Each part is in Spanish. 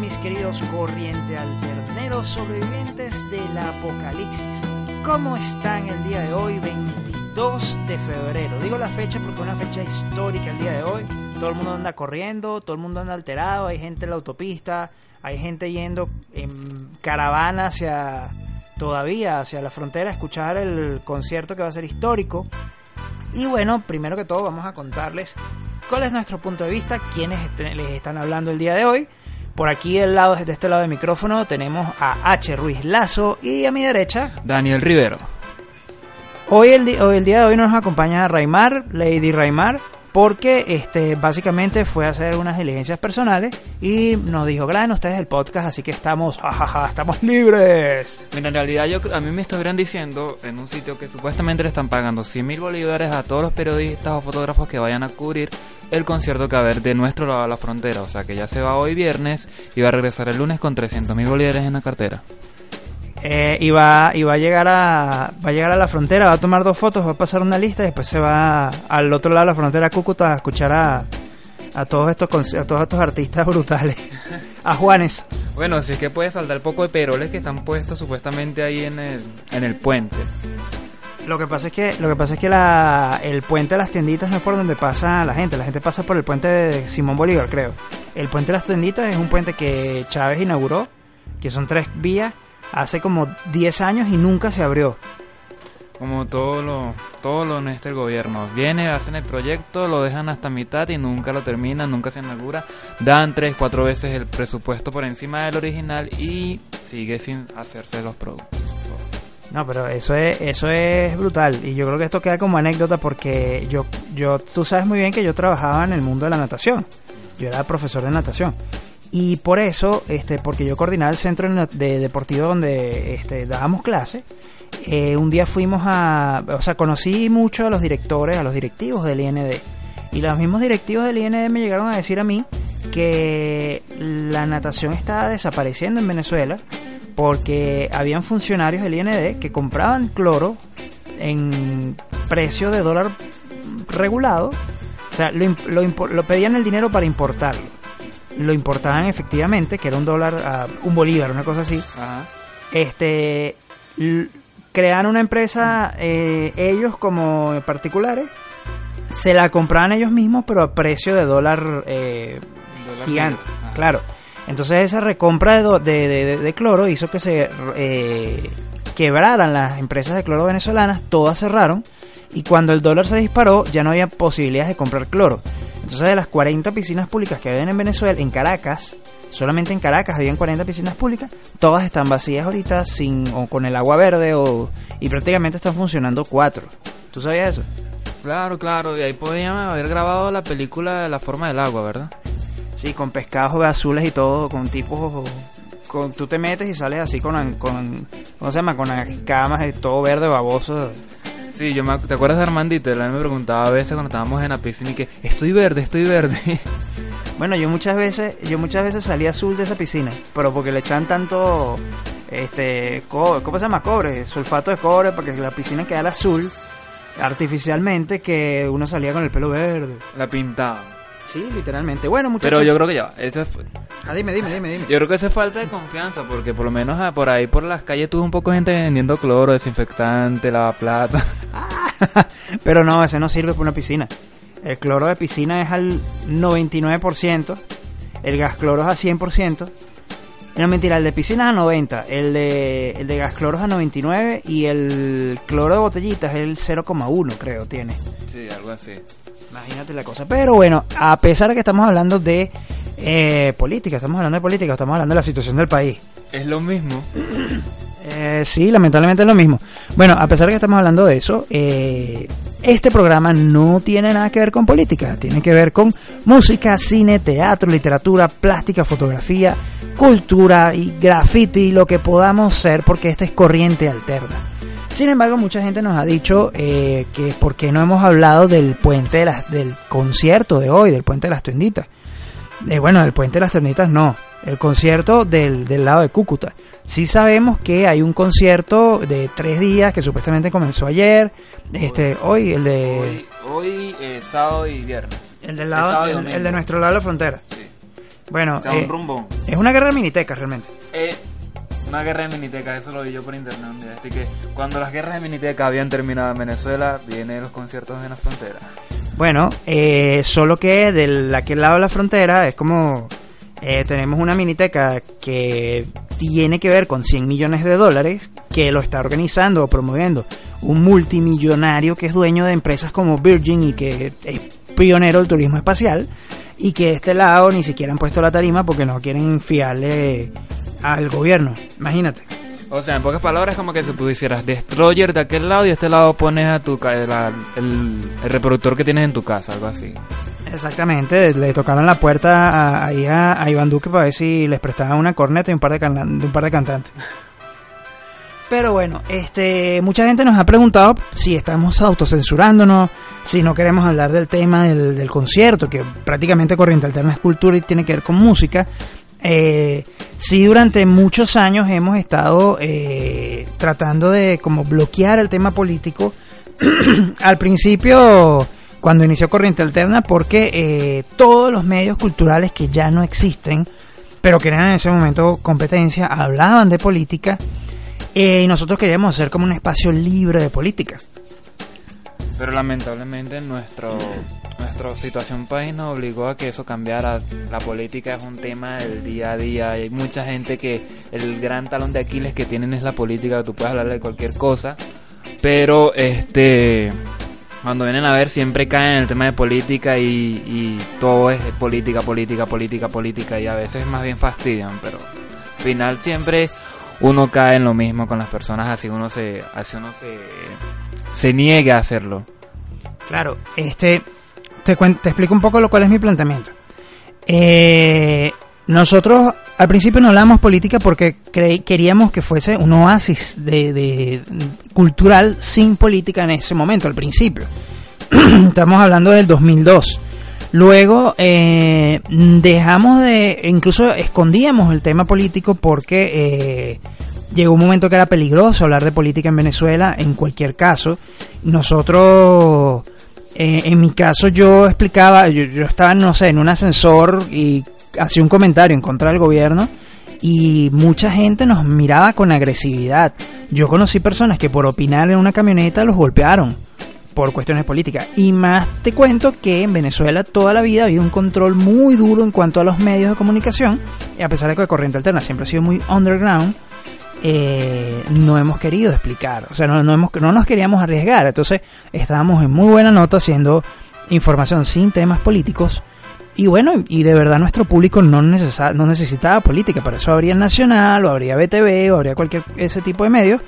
Mis queridos corriente alterneros sobrevivientes del apocalipsis. ¿Cómo están el día de hoy, 22 de febrero? Digo la fecha porque es una fecha histórica el día de hoy. Todo el mundo anda corriendo, todo el mundo anda alterado, hay gente en la autopista, hay gente yendo en caravana hacia todavía hacia la frontera a escuchar el concierto que va a ser histórico. Y bueno, primero que todo vamos a contarles cuál es nuestro punto de vista, quiénes les están hablando el día de hoy. Por aquí del lado, de este lado del micrófono tenemos a H. Ruiz Lazo y a mi derecha, Daniel Rivero. hoy el, di- hoy el día de hoy nos acompaña Raimar, Lady Raimar, porque este básicamente fue a hacer unas diligencias personales y nos dijo, graben ustedes el podcast, así que estamos, jajaja, estamos libres. Mira, en realidad yo, a mí me estuvieron diciendo en un sitio que supuestamente le están pagando 100 mil bolívares a todos los periodistas o fotógrafos que vayan a cubrir el concierto que va a haber de nuestro lado de la frontera. O sea que ya se va hoy viernes y va a regresar el lunes con 300 mil bolívares en la cartera. Eh, y va, y va a llegar a va a llegar a la frontera, va a tomar dos fotos, va a pasar una lista y después se va al otro lado de la frontera a Cúcuta a escuchar a, a todos estos a todos estos artistas brutales. A Juanes. Bueno, si es que puede saltar poco de peroles que están puestos supuestamente ahí en el, en el puente. Lo que pasa es que lo que pasa es que la, el puente de las tienditas no es por donde pasa la gente, la gente pasa por el puente de Simón Bolívar, creo. El puente de las tienditas es un puente que Chávez inauguró, que son tres vías, hace como 10 años y nunca se abrió. Como todo lo, todo lo en este gobierno. Viene, hacen el proyecto, lo dejan hasta mitad y nunca lo terminan, nunca se inaugura. Dan tres, cuatro veces el presupuesto por encima del original y sigue sin hacerse los productos. No, pero eso es, eso es brutal. Y yo creo que esto queda como anécdota porque yo, yo, tú sabes muy bien que yo trabajaba en el mundo de la natación. Yo era profesor de natación. Y por eso, este, porque yo coordinaba el centro de, deportivo donde este, dábamos clases, eh, un día fuimos a, o sea, conocí mucho a los directores, a los directivos del IND. Y los mismos directivos del IND me llegaron a decir a mí que la natación está desapareciendo en Venezuela porque habían funcionarios del IND que compraban cloro en precio de dólar regulado. O sea, lo, lo pedían el dinero para importarlo. Lo importaban efectivamente, que era un dólar, a un bolívar, una cosa así. Ajá. Este, crearon una empresa eh, ellos como particulares. Se la compraban ellos mismos, pero a precio de dólar eh, Dólar gigante. Claro. Entonces esa recompra de, de cloro hizo que se eh, quebraran las empresas de cloro venezolanas, todas cerraron y cuando el dólar se disparó ya no había posibilidades de comprar cloro. Entonces de las 40 piscinas públicas que habían en Venezuela, en Caracas, solamente en Caracas habían 40 piscinas públicas, todas están vacías ahorita sin o con el agua verde o y prácticamente están funcionando cuatro. ¿Tú sabías eso? Claro, claro, y ahí podían haber grabado la película de La forma del agua, ¿verdad? Sí, con pescados azules y todo, con tipos... Con, tú te metes y sales así con, con... ¿Cómo se llama? Con las y todo verde, baboso. Sí, yo me, ¿te acuerdas de Armandito? Él me preguntaba a veces cuando estábamos en la piscina y que estoy verde, estoy verde. Bueno, yo muchas veces yo muchas veces salí azul de esa piscina, pero porque le echaban tanto... este cobre, ¿Cómo se llama? Cobre, sulfato de cobre para que la piscina quedara azul artificialmente que uno salía con el pelo verde. la pintaba. Sí, literalmente. Bueno, muchachos... Pero yo creo que ya, eso fue- Ah, dime, dime, dime, dime. Yo creo que eso es falta de confianza, porque por lo menos ah, por ahí por las calles tuve un poco de gente vendiendo cloro, desinfectante, lavaplata. Pero no, ese no sirve para una piscina. El cloro de piscina es al 99%, el gas cloro es a 100%. No, mentira, el de piscina es a 90, el de, el de gas cloro es a 99 y el cloro de botellitas es el 0,1 creo tiene. Sí, algo así. Imagínate la cosa. Pero bueno, a pesar de que estamos hablando de eh, política, estamos hablando de política, estamos hablando de la situación del país. Es lo mismo. Eh, sí, lamentablemente es lo mismo. Bueno, a pesar de que estamos hablando de eso, eh, este programa no tiene nada que ver con política, tiene que ver con música, cine, teatro, literatura, plástica, fotografía, cultura y graffiti, lo que podamos ser, porque esta es corriente alterna. Sin embargo, mucha gente nos ha dicho eh, que por qué no hemos hablado del puente de las, del concierto de hoy, del puente de las tienditas. Eh, bueno, del puente de las tienditas no, el concierto del, del lado de Cúcuta. Sí sabemos que hay un concierto de tres días que supuestamente comenzó ayer, este, hoy el de Hoy, hoy eh, sábado y viernes. el del el lado, el, el de nuestro lado de la frontera. Sí. Bueno, eh, un rumbón. es una guerra de minitecas realmente. Eh, una guerra de minitecas, eso lo vi yo por internet. Así que cuando las guerras de minitecas habían terminado en Venezuela, vienen los conciertos en la frontera. Bueno, eh, solo que del aquel lado de la frontera es como eh, tenemos una miniteca que tiene que ver con 100 millones de dólares que lo está organizando o promoviendo un multimillonario que es dueño de empresas como Virgin y que es pionero del turismo espacial y que de este lado ni siquiera han puesto la tarima porque no quieren fiarle al gobierno. Imagínate. O sea, en pocas palabras, como que si tú hicieras Destroyer de aquel lado y de este lado pones a tu la- el, el reproductor que tienes en tu casa, algo así. Exactamente, le tocaron la puerta a, ahí a, a Iván Duque para ver si les prestaban una corneta y un par de, de un par de cantantes. Pero bueno, este, mucha gente nos ha preguntado si estamos autocensurándonos, si no queremos hablar del tema del, del concierto, que prácticamente Corriente Alterna es cultura y tiene que ver con música. Eh, sí, durante muchos años hemos estado eh, tratando de como bloquear el tema político. Al principio, cuando inició Corriente Alterna, porque eh, todos los medios culturales que ya no existen, pero que eran en ese momento competencia, hablaban de política eh, y nosotros queríamos hacer como un espacio libre de política. Pero lamentablemente nuestro situación país nos obligó a que eso cambiara. La política es un tema del día a día. Hay mucha gente que el gran talón de Aquiles que tienen es la política. Tú puedes hablar de cualquier cosa, pero este cuando vienen a ver siempre caen en el tema de política y, todo es política, política, política, política y a veces más bien fastidian, pero al final siempre uno cae en lo mismo con las personas así uno se así uno se se niegue a hacerlo. Claro, este, te, te explico un poco lo cual es mi planteamiento. Eh, nosotros al principio no hablábamos política porque queríamos que fuese un oasis de, de- cultural sin política en ese momento, al principio. Estamos hablando del 2002. Luego eh, dejamos de, incluso escondíamos el tema político porque eh, llegó un momento que era peligroso hablar de política en Venezuela en cualquier caso. Nosotros, eh, en mi caso yo explicaba, yo, yo estaba, no sé, en un ascensor y hacía un comentario en contra del gobierno y mucha gente nos miraba con agresividad. Yo conocí personas que por opinar en una camioneta los golpearon por cuestiones políticas. Y más te cuento que en Venezuela toda la vida ha habido un control muy duro en cuanto a los medios de comunicación. Y a pesar de que Corriente Alterna siempre ha sido muy underground, eh, no hemos querido explicar. O sea, no, no, hemos, no nos queríamos arriesgar. Entonces estábamos en muy buena nota haciendo información sin temas políticos. Y bueno, y de verdad nuestro público no, necesa- no necesitaba política. Para eso habría Nacional, o habría BTV, o habría cualquier ese tipo de medios.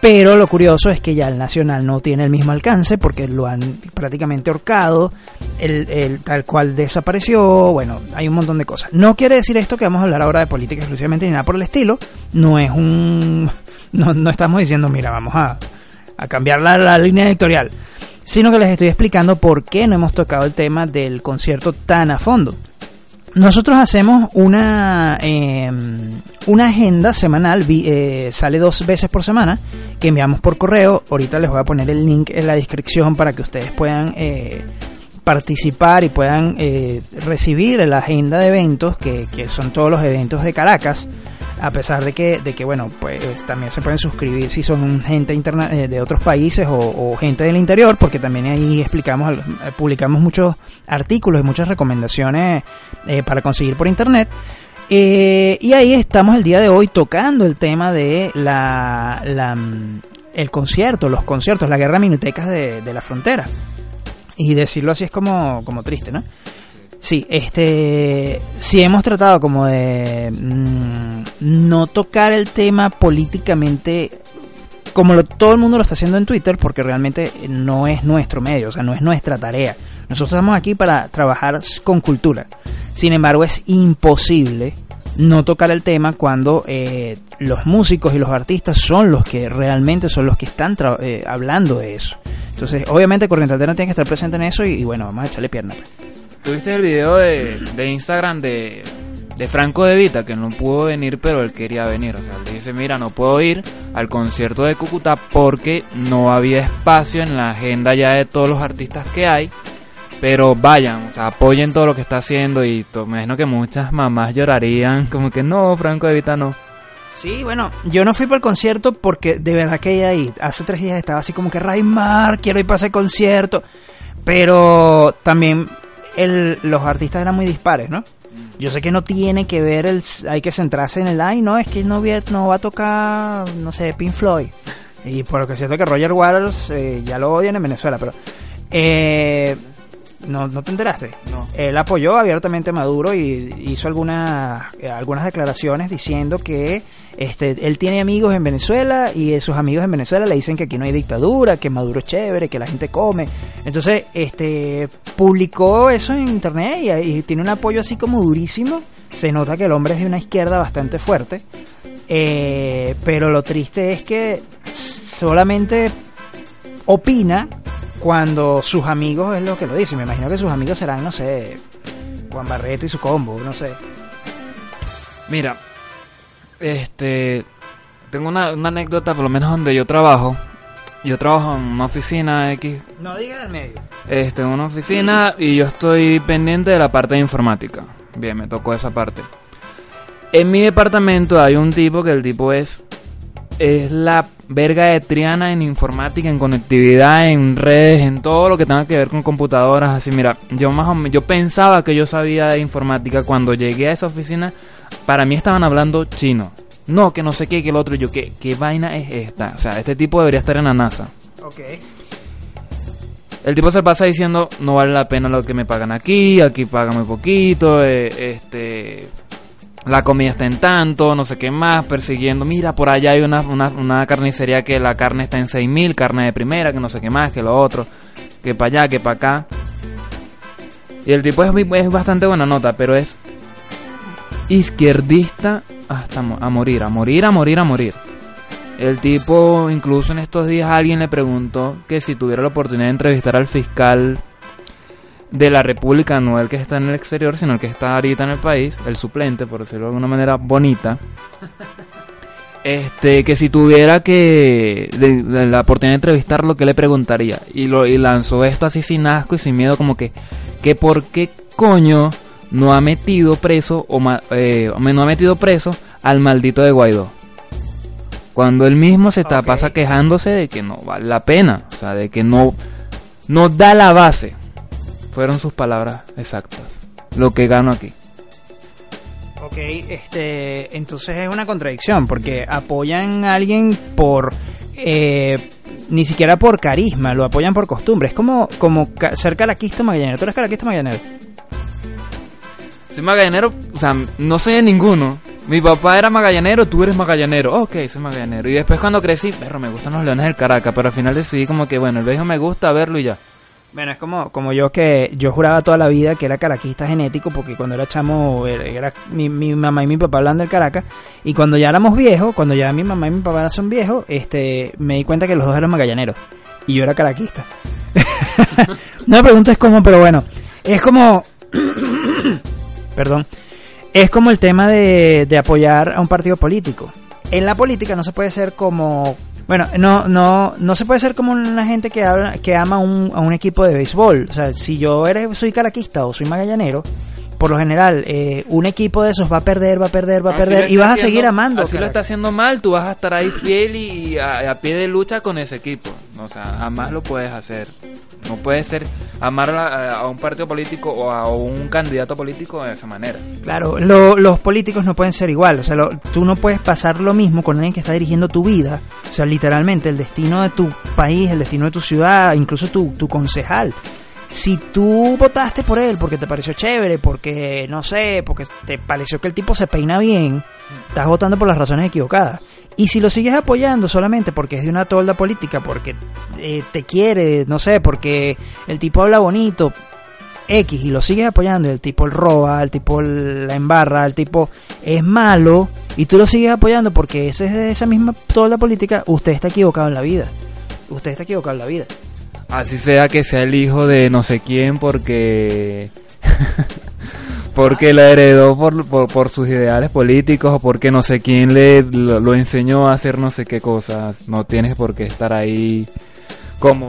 Pero lo curioso es que ya el Nacional no tiene el mismo alcance porque lo han prácticamente horcado, el, tal cual desapareció, bueno, hay un montón de cosas. No quiere decir esto que vamos a hablar ahora de política exclusivamente ni nada por el estilo, no es un... no, estamos diciendo, mira, vamos a, cambiar la línea editorial, sino que les estoy explicando por qué no hemos tocado el tema del concierto tan a fondo. Nosotros hacemos una eh, una agenda semanal, eh, sale dos veces por semana, que enviamos por correo. Ahorita les voy a poner el link en la descripción para que ustedes puedan eh, participar y puedan eh, recibir la agenda de eventos, que, que son todos los eventos de Caracas. A pesar de que, de que bueno, pues también se pueden suscribir si son gente interna eh, de otros países o, gente del interior, porque también ahí explicamos, eh, publicamos muchos artículos y muchas recomendaciones eh, para conseguir por internet. Eh, y ahí estamos el día de hoy tocando el tema de la, la, mm, el concierto, los conciertos, la guerra minutecas de, de la frontera. Y decirlo así es como, como triste, ¿no? Sí, este, sí hemos tratado como de mm, no tocar el tema políticamente como todo el mundo lo está haciendo en Twitter, porque realmente no es nuestro medio, o sea, no es nuestra tarea. Nosotros estamos aquí para trabajar con cultura. Sin embargo, es imposible no tocar el tema cuando eh, los músicos y los artistas son los que realmente son los que están tra- eh, hablando de eso. Entonces, obviamente, Corriente Alterna tiene que estar presente en eso y, y bueno, vamos a echarle pierna. ¿Tuviste el video de, de Instagram de, de Franco De Vita que no pudo venir pero él quería venir? O sea, él dice, mira, no puedo ir al concierto de Cúcuta porque no había espacio en la agenda ya de todos los artistas que hay Pero vayan, o sea, apoyen todo lo que está haciendo y me imagino que muchas mamás llorarían como que no, Franco de Vita no. Sí, bueno, yo no fui para el concierto porque de verdad que ahí hace tres días estaba así como que Raimar, quiero ir para ese concierto. Pero también el, los artistas eran muy dispares, ¿no? Yo sé que no tiene que ver, el, hay que centrarse en el, ay, no, es que no, no va a tocar, no sé, Pink Floyd. Y por lo que es cierto que Roger Waters eh, ya lo odian en Venezuela, pero... Eh, no, ¿No te enteraste? No. Él apoyó abiertamente a Maduro y hizo algunas, eh, algunas declaraciones diciendo que este, él tiene amigos en Venezuela y sus amigos en Venezuela le dicen que aquí no hay dictadura, que Maduro es chévere, que la gente come. Entonces, este, publicó eso en internet y, y tiene un apoyo así como durísimo. Se nota que el hombre es de una izquierda bastante fuerte. Eh, pero lo triste es que solamente opina cuando sus amigos es lo que lo dicen. Me imagino que sus amigos serán, no sé, Juan Barreto y su combo, no sé. Mira, este, tengo una, una anécdota, por lo menos donde yo trabajo. Yo trabajo en una oficina X, No digas el medio. este, en una oficina y yo estoy pendiente de la parte de informática. Bien, me tocó esa parte. En mi departamento hay un tipo que el tipo es es la verga de Triana en informática, en conectividad, en redes, en todo lo que tenga que ver con computadoras. Así, mira, yo más o menos, yo pensaba que yo sabía de informática cuando llegué a esa oficina. Para mí estaban hablando chino. No, que no sé qué, que el otro. Yo, ¿qué, ¿qué vaina es esta? O sea, este tipo debería estar en la NASA. Ok. El tipo se pasa diciendo, no vale la pena lo que me pagan aquí, aquí pagan muy poquito, eh, este, la comida está en tanto, no sé qué más, persiguiendo, mira, por allá hay una, una, una carnicería que la carne está en 6000, carne de primera, que no sé qué más, que lo otro, que para allá, que para acá. Y el tipo es, es bastante buena nota, pero es izquierdista hasta a morir, a morir, a morir, a morir. El tipo, incluso en estos días, alguien le preguntó que si tuviera la oportunidad de entrevistar al fiscal de la República, no el que está en el exterior, sino el que está ahorita en el país, el suplente, por decirlo de alguna manera bonita. Este, que si tuviera que de- de la oportunidad de entrevistarlo, ¿qué le preguntaría? Y lo y lanzó esto así sin asco y sin miedo, como que, que por qué coño no ha metido preso o ma- eh, no ha metido preso al maldito de Guaidó cuando él mismo se está pasa quejándose de que no vale la pena, o sea, de que no no da la base. Fueron sus palabras exactas. Lo que gano aquí. Ok, este, entonces es una contradicción porque apoyan a alguien por, eh, ni siquiera por carisma, lo apoyan por costumbre. Es como, como ca- ser caraquista o magallanero. ¿Tú eres caraquista o magallanero? Soy magallanero, o sea, no soy de ninguno. Mi papá era magallanero, tú eres magallanero. Ok, soy magallanero. Y después cuando crecí, perro, me gustan los leones del Caracas, pero al final decidí como que, bueno, el viejo me gusta verlo y ya. Bueno, es como, como yo que yo juraba toda la vida que era caraquista genético porque cuando era chamo era, mi, mi mamá y mi papá hablan del Caracas y cuando ya éramos viejos, cuando ya mi mamá y mi papá son viejos, este, me di cuenta que los dos eran magallaneros y yo era caraquista. no me preguntes cómo, pero bueno, es como, perdón, es como el tema de, de apoyar a un partido político. En la política no se puede ser como bueno, no, no, no se puede ser como una gente que habla, que ama un, a un equipo de béisbol. O sea, si yo eres, soy caraquista o soy magallanero, por lo general, eh, un equipo de esos va a perder, va a perder, va a perder y vas a seguir amando. Así lo está haciendo mal, tú vas a estar ahí fiel y a, a pie de lucha con ese equipo. O sea, jamás lo puedes hacer. No puedes ser amar a, a un partido político o a un candidato político de esa manera. Claro, lo- los políticos no pueden ser igual. O sea, lo- tú no puedes pasar lo mismo con alguien que está dirigiendo tu vida. O sea, literalmente, el destino de tu país, el destino de tu ciudad, incluso tu, tu concejal. Si tú votaste por él porque te pareció chévere, porque, no sé, porque te pareció que el tipo se peina bien, estás votando por las razones equivocadas. Y si lo sigues apoyando solamente porque es de una tolda política, porque eh, te quiere, no sé, porque el tipo habla bonito, X y lo sigues apoyando y el tipo el roba, el tipo la embarra, el tipo es malo y tú lo sigues apoyando porque ese es de esa misma toda la política, usted está equivocado en la vida. Usted está equivocado en la vida. Así sea que sea el hijo de no sé quién porque... porque lo heredó por, por, sus ideales políticos o porque no sé quién le lo, lo enseñó a hacer no sé qué cosas. No tienes por qué estar ahí como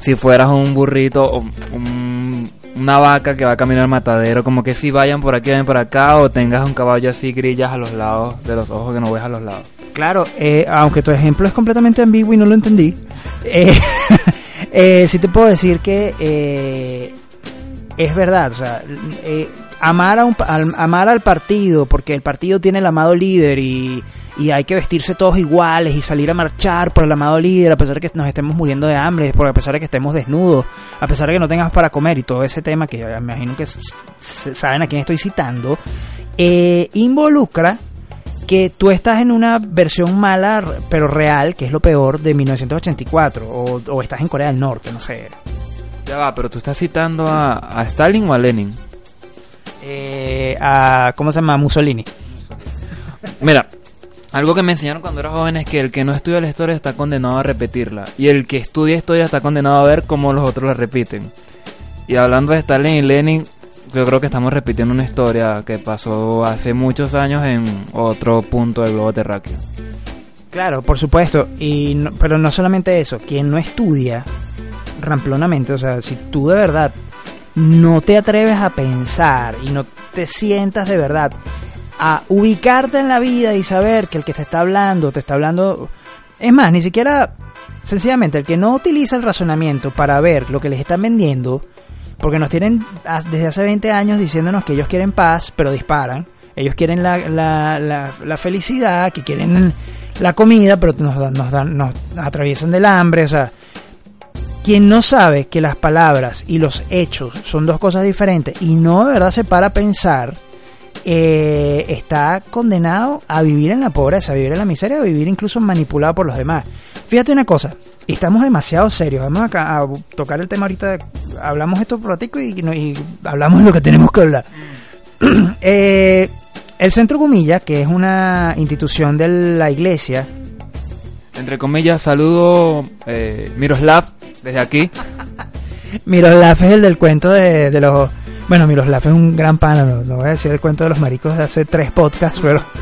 si fueras un burrito o un- una vaca que va a caminar al matadero, como que si vayan por aquí, vayan por acá, o tengas un caballo así, grillas a los lados de los ojos que no ves a los lados. Claro, eh, aunque tu ejemplo es completamente ambiguo y no lo entendí, eh, eh, sí te puedo decir que eh, es verdad. O sea, eh, amar, a un, amar al partido, porque el partido tiene el amado líder y, y hay que vestirse todos iguales y salir a marchar por el amado líder, a pesar de que nos estemos muriendo de hambre, a pesar de que estemos desnudos, a pesar de que no tengas para comer y todo ese tema que me imagino que saben a quién estoy citando, eh, involucra que tú estás en una versión mala, pero real, que es lo peor, de 1984, o, o estás en Corea del Norte, no sé. Ya va, pero tú estás citando a, a Stalin o a Lenin. Eh, a, ¿Cómo se llama? Mussolini. Mira, algo que me enseñaron cuando era joven es que el que no estudia la historia está condenado a repetirla. Y el que estudia historia está condenado a ver cómo los otros la repiten. Y hablando de Stalin y Lenin, yo creo que estamos repitiendo una historia que pasó hace muchos años en otro punto del globo terráqueo. Claro, por supuesto. Y pero no solamente eso, quien no estudia ramplonamente, o sea, si tú de verdad no te atreves a pensar y no te sientas de verdad a ubicarte en la vida y saber que el que te está hablando, te está hablando... Es más, ni siquiera, sencillamente, el que no utiliza el razonamiento para ver lo que les están vendiendo, porque nos tienen desde hace 20 años diciéndonos que ellos quieren paz, pero disparan. Ellos quieren la, la, la, la felicidad, que quieren la comida, pero nos, dan- nos, dan, nos atraviesan del hambre. O sea, quien no sabe que las palabras y los hechos son dos cosas diferentes y no de verdad se para a pensar, eh, está condenado a vivir en la pobreza, a vivir en la miseria, a vivir incluso manipulado por los demás. Fíjate una cosa, estamos demasiado serios. Vamos acá a tocar el tema ahorita. Hablamos esto por ratico y, hablamos de lo que tenemos que hablar. Eh, el Centro Gumilla, que es una institución de la iglesia, Entre comillas, saludo eh, Miroslav desde aquí. Miroslav es el del cuento de, de los... Bueno, Miroslav es un gran pana, no, voy a decir el cuento de los maricos de hace tres podcasts, pero...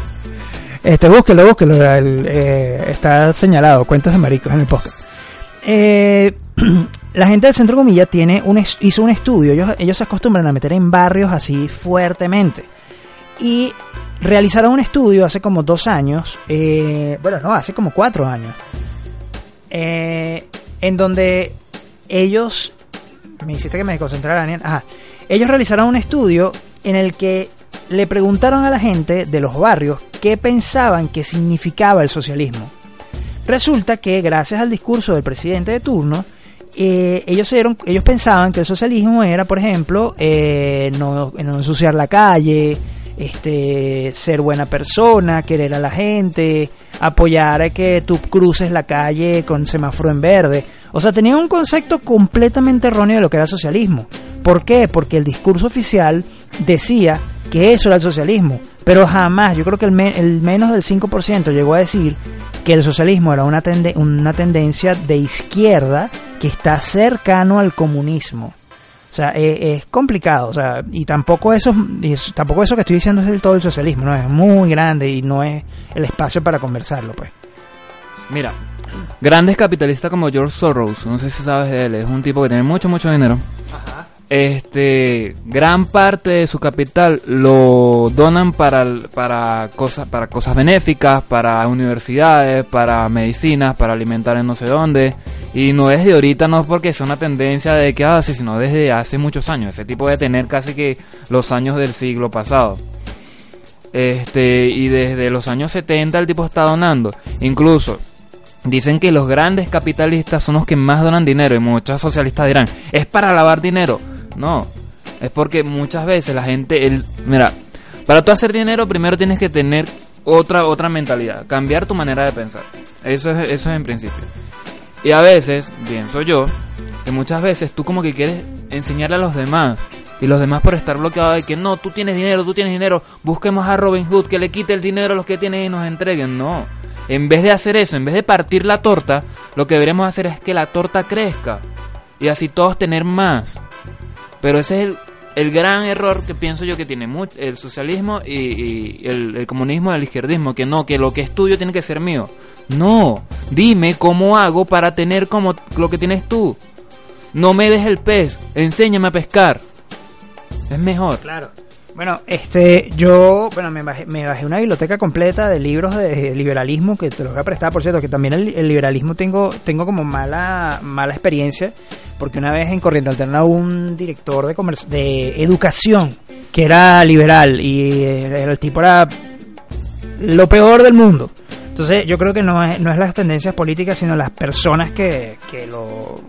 Este, búsquelo, búsquelo, el, eh, está señalado, cuentos de maricos en el podcast. Eh, la gente del Centro Comilla tiene un, hizo un estudio, ellos, ellos se acostumbran a meter en barrios así fuertemente. Y realizaron un estudio hace como dos años, eh, bueno, no, hace como cuatro años, eh, en donde ellos, me hiciste que me concentrara, Daniel, ajá, ellos realizaron un estudio en el que le preguntaron a la gente de los barrios qué pensaban que significaba el socialismo. Resulta que gracias al discurso del presidente de turno, eh, ellos, se dieron- ellos pensaban que el socialismo era, por ejemplo, eh, no, no ensuciar la calle, este, ser buena persona, querer a la gente, apoyar a que tú cruces la calle con semáforo en verde. O sea, tenían un concepto completamente erróneo de lo que era socialismo. ¿Por qué? Porque el discurso oficial decía que eso era el socialismo, pero jamás, yo creo que el, me- el menos del 5% llegó a decir que el socialismo era una, tende- una tendencia de izquierda que está cercano al comunismo. O sea, eh, es complicado, o sea, y tampoco eso, y es- tampoco eso que estoy diciendo es del todo el socialismo, no es muy grande y no es el espacio para conversarlo, pues. Mira, grandes capitalistas como George Soros, no sé si sabes de él, es un tipo que tiene mucho, mucho dinero. Este, gran parte de su capital lo donan para, para, cosas, para cosas benéficas, para universidades, para medicinas, para alimentar en no sé dónde. Y no es de ahorita, no es porque sea una tendencia de que hace, sino desde hace muchos años. Ese tipo de tener casi que los años del siglo pasado. Este, y desde los años 70 el tipo está donando. Incluso dicen que los grandes capitalistas son los que más donan dinero. Y muchos socialistas dirán, es para lavar dinero. No, es porque muchas veces la gente, el, mira, para tú hacer dinero primero tienes que tener otra, otra mentalidad, cambiar tu manera de pensar. Eso es, eso es en principio. Y a veces, pienso yo, que muchas veces tú como que quieres enseñarle a los demás. Y los demás por estar bloqueados de que no, tú tienes dinero, tú tienes dinero, busquemos a Robin Hood que le quite el dinero a los que tienen y nos entreguen. No. En vez de hacer eso, en vez de partir la torta, lo que deberíamos hacer es que la torta crezca. Y así todos tener más. Pero ese es el, el gran error que pienso yo que tiene much- el socialismo y, el comunismo y el izquierdismo. Que no, que lo que es tuyo tiene que ser mío. No, dime cómo hago para tener como lo que tienes tú. No me des el pez, enséñame a pescar. Es mejor. Claro. Bueno, este, yo, bueno, me bajé, me bajé una biblioteca completa de libros de liberalismo que te los voy a prestar, por cierto, que también el, el liberalismo tengo, tengo como mala, mala experiencia, porque una vez en Corriente Alterna hubo un director de, comerci- de educación que era liberal y eh, el tipo era lo peor del mundo. Entonces yo creo que no es, no es las tendencias políticas, sino las personas que, que lo,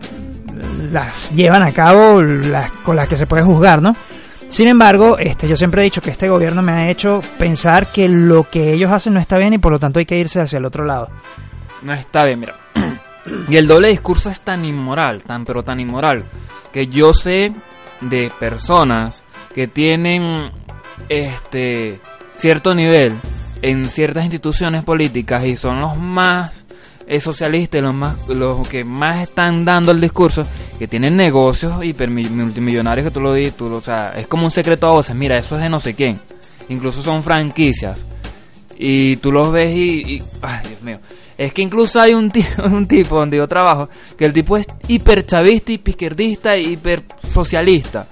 las llevan a cabo, las, con las que se puede juzgar, ¿no? Sin embargo, este, yo siempre he dicho que este gobierno me ha hecho pensar que lo que ellos hacen no está bien y por lo tanto hay que irse hacia el otro lado. No está bien, mira. Y el doble discurso es tan inmoral, tan pero tan inmoral, que yo sé de personas que tienen este cierto nivel en ciertas instituciones políticas y son los más eh, socialistas, los más los que más están dando el discurso, que tienen negocios hiper multimillonarios que tú lo dices, tú lo- o sea, es como un secreto a voces, mira, eso es de no sé quién. Incluso son franquicias. Y tú los ves y, y- ay, Dios mío. Es que incluso hay un, ti- un tipo donde yo trabajo, que el tipo es hiper chavista, hiper izquierdista, hiper socialista.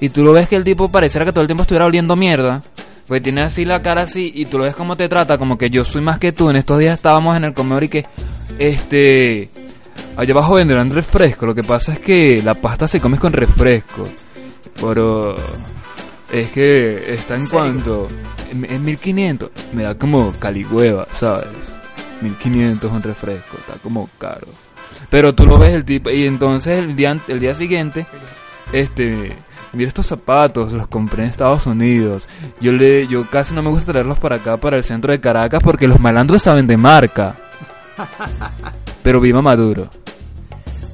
Y tú lo ves que el tipo pareciera que todo el tiempo estuviera oliendo mierda. Pues tiene así la cara así y tú lo ves como te trata, como que yo soy más que tú. En estos días estábamos en el comedor y que, este, allá abajo venderán refresco. Lo que pasa es que la pasta se come con refresco. Pero es que está en cuanto, en, en 1500, me da como caligüeva, ¿sabes? 1500 un refresco, está como caro. Pero tú lo ves el tipo y entonces el día el día siguiente este mira estos zapatos, los compré en Estados Unidos. Yo le yo casi no me gusta traerlos para acá para el centro de Caracas porque los malandros saben de marca. Pero viva Maduro.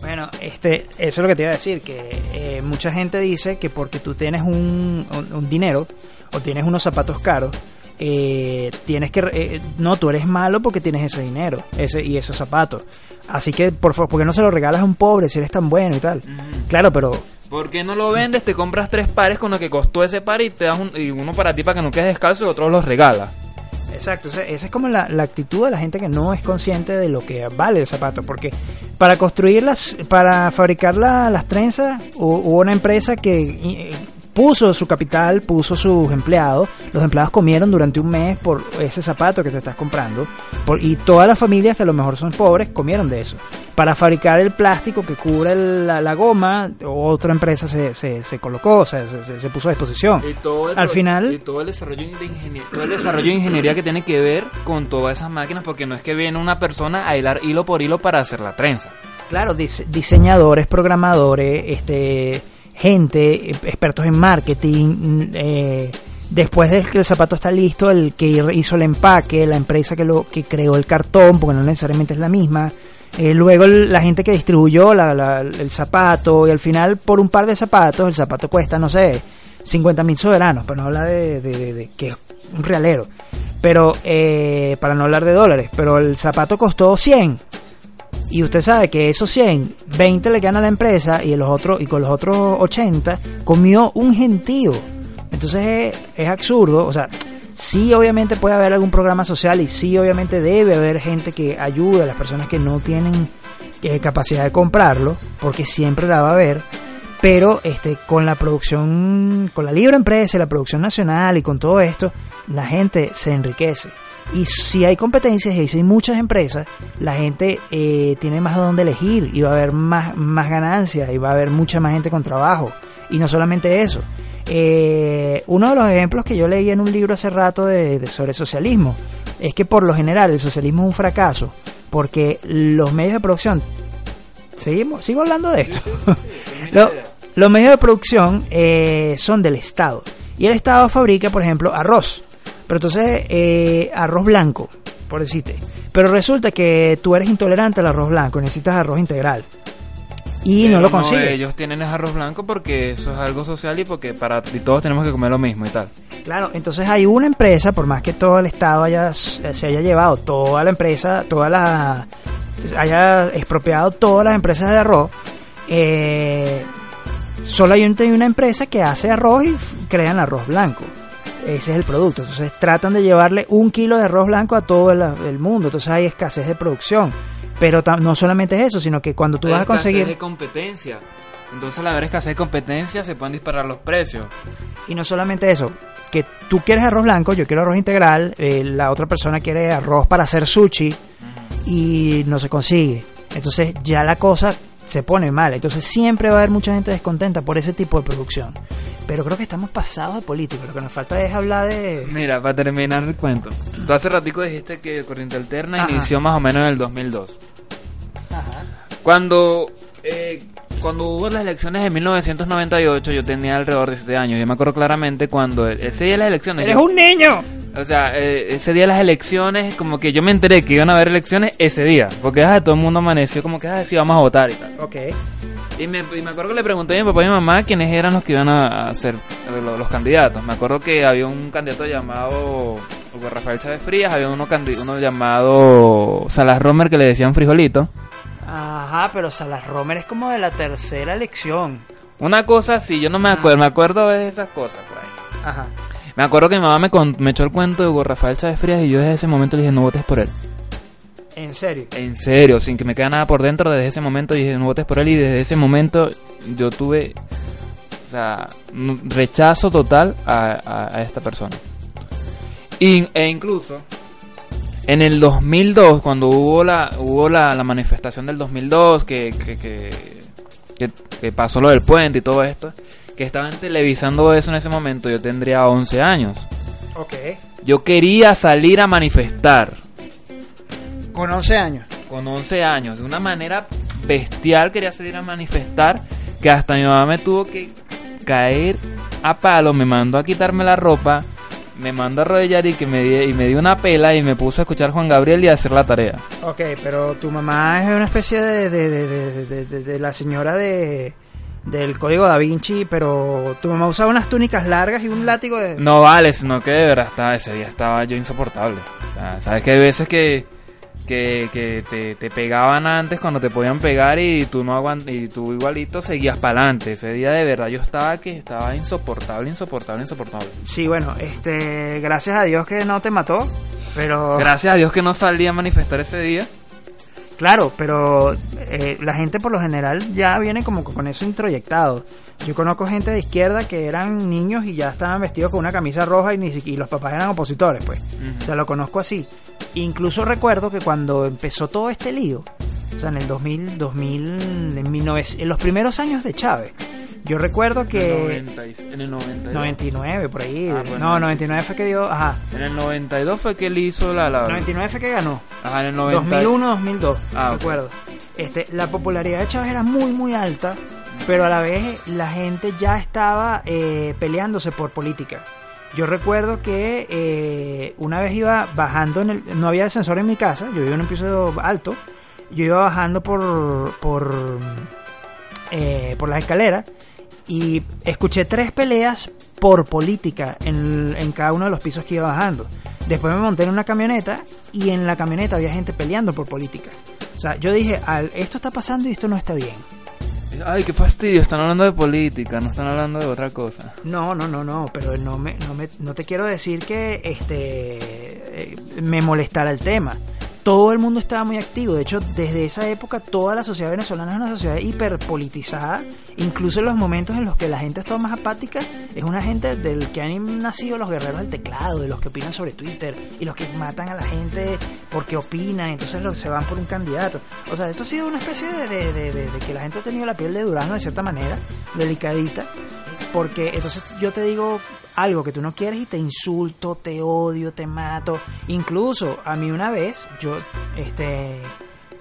Bueno, este, eso es lo que te iba a decir, que eh, mucha gente dice que porque tú tienes un, un- un dinero o tienes unos zapatos caros, eh, tienes que... eh, no, tú eres malo porque tienes ese dinero ese y esos zapatos. Así que, por favor, ¿por qué no se lo regalas a un pobre si eres tan bueno y tal? Claro, pero... ¿Por qué no lo vendes? Te compras tres pares con lo que costó ese par y te das un- y uno para ti para que no quedes descalzo y otro los regalas. Exacto, esa, es como la, la actitud de la gente que no es consciente de lo que vale el zapato, porque para construirlas, para fabricar la- las trenzas, hu- hubo una empresa que puso su capital, puso sus empleados, los empleados comieron durante un mes por ese zapato que te estás comprando, por- y todas las familias que a lo mejor son pobres comieron de eso. Para fabricar el plástico que cubre el- la, la goma, otra empresa se, se, se colocó, o sea, se, se- se puso a disposición. Y todo el Al final- y todo el desarrollo de ingeniería, todo el desarrollo de ingeniería que tiene que ver con todas esas máquinas, porque no es que viene una persona a hilar hilo por hilo para hacer la trenza. Claro, dise- diseñadores, programadores, este, gente, expertos en marketing. eh, después de que el zapato está listo, el que hizo el empaque, la empresa que lo que creó el cartón, porque no necesariamente es la misma. eh, luego la gente que distribuyó la- la- el zapato y al final por un par de zapatos el zapato cuesta no sé 50 mil soberanos para no hablar de, de- de- de que es un realero pero eh, para no hablar de dólares pero el zapato costó 100 y usted sabe que esos 100, 20 le quedan a la empresa y, los otros, y con los otros 80 comió un gentío. Entonces es, es absurdo. O sea, sí obviamente puede haber algún programa social y sí obviamente debe haber gente que ayude a las personas que no tienen eh, capacidad de comprarlo, porque siempre la va a haber. Pero este, con la producción, con la libre empresa y la producción nacional y con todo esto, la gente se enriquece. Y si hay competencias y si hay muchas empresas, la gente eh, tiene más de dónde elegir y va a haber más, más ganancias y va a haber mucha más gente con trabajo. Y no solamente eso. Eh, uno de los ejemplos que yo leí en un libro hace rato de, de sobre socialismo es que por lo general el socialismo es un fracaso porque los medios de producción seguimos sigo hablando de esto Lo- los medios de producción eh, son del Estado. Y el Estado fabrica por ejemplo arroz pero entonces eh, arroz blanco por decirte pero resulta que tú eres intolerante al arroz blanco necesitas arroz integral y no lo consigues ellos tienen ese arroz blanco porque eso es algo social y porque para y todos tenemos que comer lo mismo y tal. Claro, entonces hay una empresa, por más que todo el Estado haya, se haya llevado toda la empresa, toda la haya expropiado todas las empresas de arroz, eh, solo hay un- hay una empresa que hace arroz y crean arroz blanco. Ese es el producto. Entonces tratan de llevarle un kilo de arroz blanco a todo el, el mundo. Entonces hay escasez de producción. Pero no solamente es eso, sino que cuando tú Hay vas a escasez conseguir... de competencia. Entonces, la verdad es que hacer competencia se pueden disparar los precios. Y no solamente eso, que tú quieres arroz blanco, yo quiero arroz integral, eh, la otra persona quiere arroz para hacer sushi y no se consigue. Entonces ya la cosa se pone mal. Entonces siempre va a haber mucha gente descontenta por ese tipo de producción. Pero creo que estamos pasados de político. Lo que nos falta es hablar de... Mira, para terminar el cuento. Tú hace ratico dijiste que Corriente Alterna Ajá. inició más o menos en el 2002. Ajá. Cuando, eh, cuando hubo las elecciones de 1998, yo tenía alrededor de 7 años. Yo me acuerdo claramente cuando ese día de las elecciones... ¡Eres yo- un niño! O sea, eh, ese día de las elecciones, como que yo me enteré que iban a haber elecciones ese día. Porque ah, todo el mundo amaneció como que ah, sí, vamos a votar y tal. Ok. Y me, y me acuerdo que le pregunté a mi papá y a mi mamá quiénes eran los que iban a, ser eh, los, los candidatos. Me acuerdo que había un candidato llamado Rafael Chávez Frías, había uno, uno llamado Salas Romer que le decían frijolito. Ajá, pero Salas Romer es como de la tercera elección. Una cosa así, yo no me acuerdo, me acuerdo de esas cosas por ahí. Ajá. Me acuerdo que mi mamá me, con- me echó el cuento de Hugo Rafael Chávez Frías y yo desde ese momento le dije no votes por él. En serio. En serio, sin que me quede nada por dentro, desde ese momento dije no votes por él y desde ese momento yo tuve, o sea, rechazo total a, a- a esta persona. Y- e incluso en el 2002, cuando hubo la hubo la, la manifestación del 2002, que, que, que, que- que pasó lo del puente y todo esto, que estaban televisando eso en ese momento, yo tendría 11 años. Ok. Yo quería salir a manifestar. Con 11 años. con 11 años, de una manera bestial quería salir a manifestar, que hasta mi mamá me tuvo que caer a palo, me mandó a quitarme la ropa, me mandó a arrodillar y que me y me dio una pela y me puso a escuchar Juan Gabriel y a hacer la tarea. Ok, pero tu mamá es una especie de, de, de, de- de- de- de la señora de del código da Vinci, pero tu mamá usaba unas túnicas largas y un látigo de... No vale, sino que de verdad estaba, ese día estaba yo insoportable. O sea, sabes que hay veces que, que, que te, te pegaban antes cuando te podían pegar y tú no aguant y tú igualito seguías para adelante. Ese día de verdad yo estaba que estaba insoportable, insoportable, insoportable. Sí, bueno, este, gracias a Dios que no te mató, pero... Gracias a Dios que no salí a manifestar ese día. Claro, pero eh, la gente por lo general ya viene como con eso introyectado. Yo conozco gente de izquierda que eran niños y ya estaban vestidos con una camisa roja y, ni siquiera, y los papás eran opositores, pues. O sea, lo conozco así. Incluso recuerdo que cuando empezó todo este lío, o sea, en el 2000, 2000 en, 19 en los primeros años de Chávez, yo recuerdo que... En el 90 y- en el 92. 99, por ahí. Ah, pues, no, 99 fue que dio... Ajá. En el 92 fue que él hizo la... la 99 fue que ganó. Ajá, en el 90. 2001, 2002, Ah, ok. recuerdo. Este, la popularidad de Chávez era muy, muy alta, pero a la vez la gente ya estaba eh, peleándose por política. Yo recuerdo que eh, una vez iba bajando, en el, no había ascensor en mi casa, yo vivo en un piso alto, yo iba bajando por, por, eh, por las escaleras y escuché tres peleas por política en, en cada uno de los pisos que iba bajando. Después me monté en una camioneta y en la camioneta había gente peleando por política. O sea, yo dije, esto está pasando y esto no está bien. Ay, qué fastidio, están hablando de política, no están hablando de otra cosa. No, no, no, no, pero no, me, no, me, no te quiero decir que este eh, me molestara el tema. Todo el mundo estaba muy activo. De hecho, desde esa época toda la sociedad venezolana es una sociedad hiperpolitizada. Incluso en los momentos en los que la gente está más apática, es una gente del que han nacido los guerreros del teclado, de los que opinan sobre Twitter y los que matan a la gente porque opinan, entonces los, se van por un candidato. O sea, esto ha sido una especie de, de- que la gente ha tenido la piel de Durano de cierta manera, delicadita, porque entonces yo te digo algo que tú no quieres y te insulto, te odio, te mato. Incluso a mí una vez, yo, este,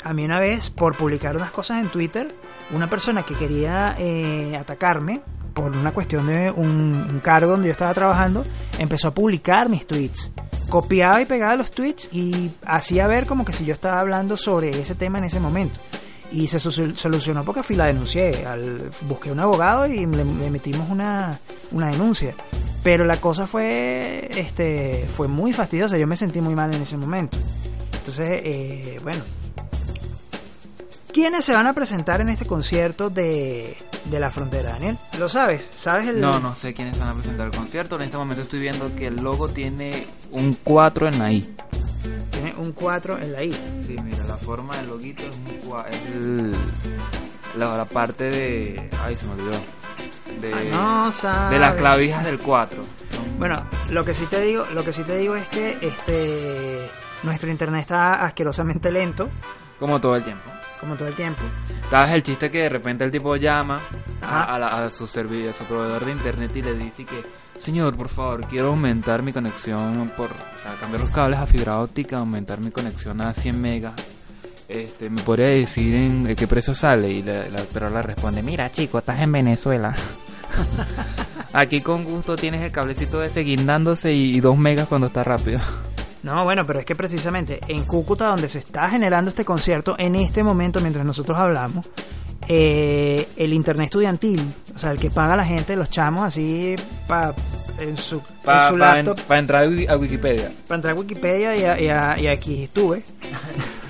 a mí una vez por publicar unas cosas en Twitter, una persona que quería eh, atacarme por una cuestión de un, cargo donde yo estaba trabajando, empezó a publicar mis tweets. Copiaba y pegaba los tweets y hacía ver como que si yo estaba hablando sobre ese tema en ese momento. Y se solucionó porque fui la denuncié. Al, busqué un abogado y le, le metimos una, una denuncia. Pero la cosa fue, este, fue muy fastidiosa. Yo me sentí muy mal en ese momento. Entonces, eh, bueno. ¿Quiénes se van a presentar en este concierto de, de la frontera, Daniel? ¿Lo sabes? ¿Sabes el.? No, no sé quiénes van a presentar el concierto. En este momento estoy viendo que el logo tiene un 4 en la I. Tiene un 4 en la I. Sí, mira, la forma del loguito es un 4. El, la, la parte de... Ay, se me olvidó. De, no de las clavijas del 4. Bueno, lo que sí te digo, lo que sí te digo es que este nuestro internet está asquerosamente lento, Como todo el tiempo. como todo el tiempo. ¿Sabes el chiste que de repente el tipo llama a, a la- a su a su proveedor de internet y le dice que, señor, por favor, quiero aumentar mi conexión por, o sea, cambiar los cables a fibra óptica, aumentar mi conexión a 100 megas. Este, me podría decir en qué precio sale y la, la operadora le responde, mira chico, estás en Venezuela. Aquí con gusto tienes el cablecito ese guindándose y, y 2 megas cuando está rápido. No, bueno, pero es que precisamente en Cúcuta, donde se está generando este concierto, en este momento, mientras nosotros hablamos, eh, el internet estudiantil, o sea, el que paga la gente, los chamos así pa, en su, en Para su laptop, entrar a a Wikipedia. para entrar a Wikipedia y, a- y a- y aquí estuve,